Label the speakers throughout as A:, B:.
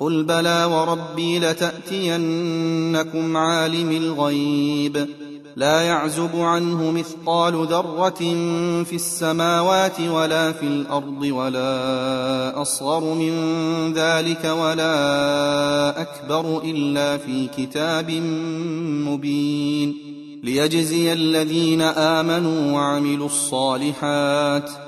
A: قل بلى وربي لتاتينكم عالم الغيب. لا يعزب عنه مثقال ذره في السماوات ولا في الأرض ولا اصغر من ذلك ولا اكبر الا في كتاب مبين. ليجزي الذين امنوا وعملوا الصالحات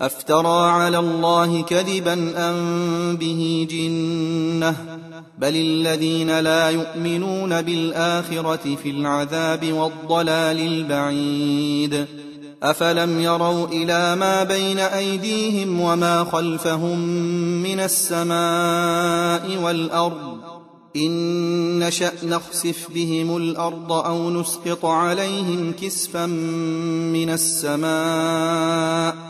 A: أفترى على الله كذبا أم به جنة؟ بل الذين لا يؤمنون بالآخرة في العذاب والضلال البعيد. أفلم يروا إلى ما بين أيديهم وما خلفهم من السماء والأرض؟ إن نشأ نخسف بهم الأرض أو نسقط عليهم كسفا من السماء.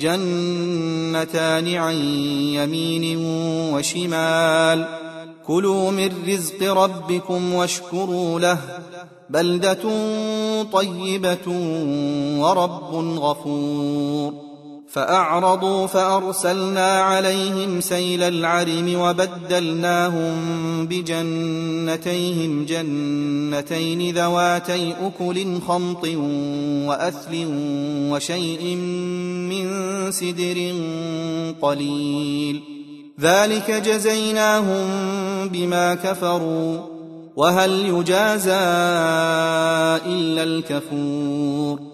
A: جنتان عن يمين وشمال. كلوا من رزق ربكم واشكروا له. بلدة طيبة ورب غفور. فأعرضوا فأرسلنا عليهم سيل العرم وبدلناهم بجنتيهم جنتين ذواتي أكل خمط وأثل وشيء من سدر قليل. ذلك جزيناهم بما كفروا. وهل يجازى إلا الكفور.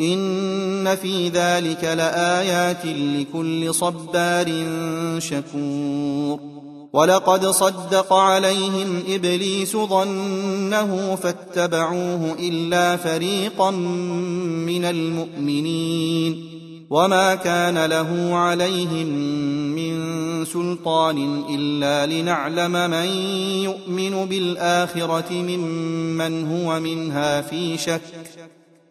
A: ان في ذلك لايات لكل صبار شكور. ولقد صدق عليهم ابليس ظنه فاتبعوه الا فريقا من المؤمنين. وما كان له عليهم من سلطان الا لنعلم من يؤمن بالاخره ممن هو منها في شك.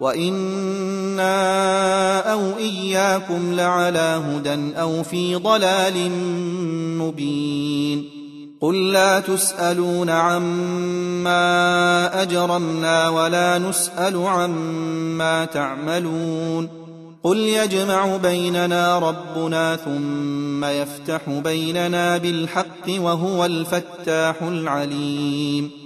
A: وإنا أو إياكم لعلى هدى أو في ضلال مبين قل لا تسالون عما اجرمنا ولا نسال عما تعملون قل يجمع بيننا ربنا ثم يفتح بيننا بالحق وهو الفتاح العليم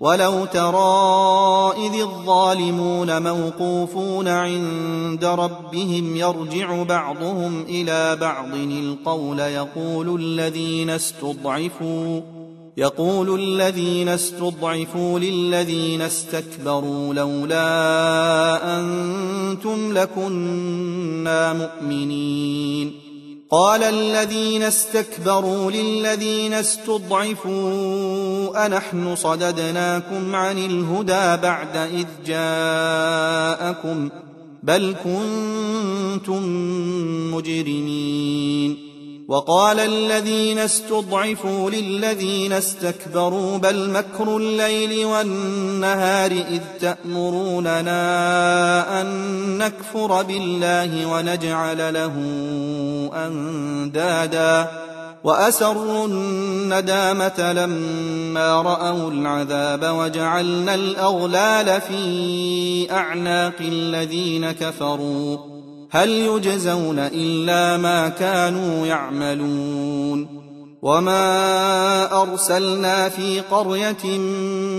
A: ولو ترى اذ الظالمون موقوفون عند ربهم يرجع بعضهم إلى بعض القول يقول الذين استضعفوا يقول الذين استضعفوا للذين استكبروا لولا أنتم لكنا مؤمنين. قال الذين استكبروا للذين استضعفوا انحن صددناكم عن الهدى بعد اذ جاءكم بل كنتم مجرمين وقال الذين استضعفوا للذين استكبروا بل مكر الليل والنهار اذ تامروننا ان نكفر بالله ونجعل له اندادا وأسروا الندامة لما رأوا العذاب وجعلنا الأغلال في أعناق الذين كفروا. هل يجزون إلا ما كانوا يعملون. وما أرسلنا في قرية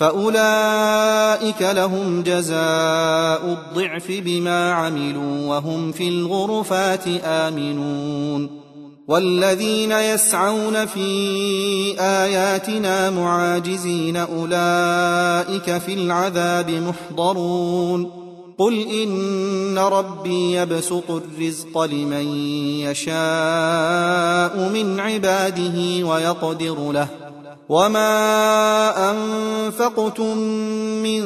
A: فأولئك لهم جزاء الضعف بما عملوا وهم في الغرفات آمنون. والذين يسعون في آياتنا معاجزين أولئك في العذاب محضرون. قل إن ربي يبسط الرزق لمن يشاء من عباده ويقدر له. وما انفقتم من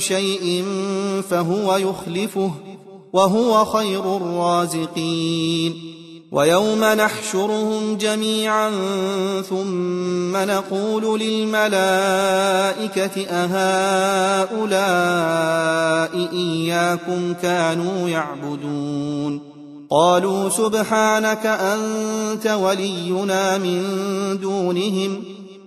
A: شيء فهو يخلفه وهو خير الرازقين ويوم نحشرهم جميعا ثم نقول للملائكه اهؤلاء اياكم كانوا يعبدون قالوا سبحانك انت ولينا من دونهم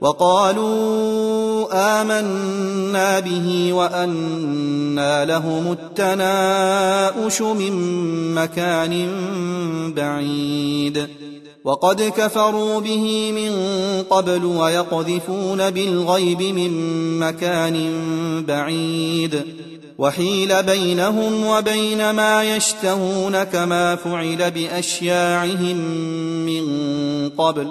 A: وقالوا آمنا به وأنى لهم التناؤش من مكان بعيد. وقد كفروا به من قبل ويقذفون بالغيب من مكان بعيد. وحيل بينهم وبين ما يشتهون كما فعل بأشياعهم من قبل.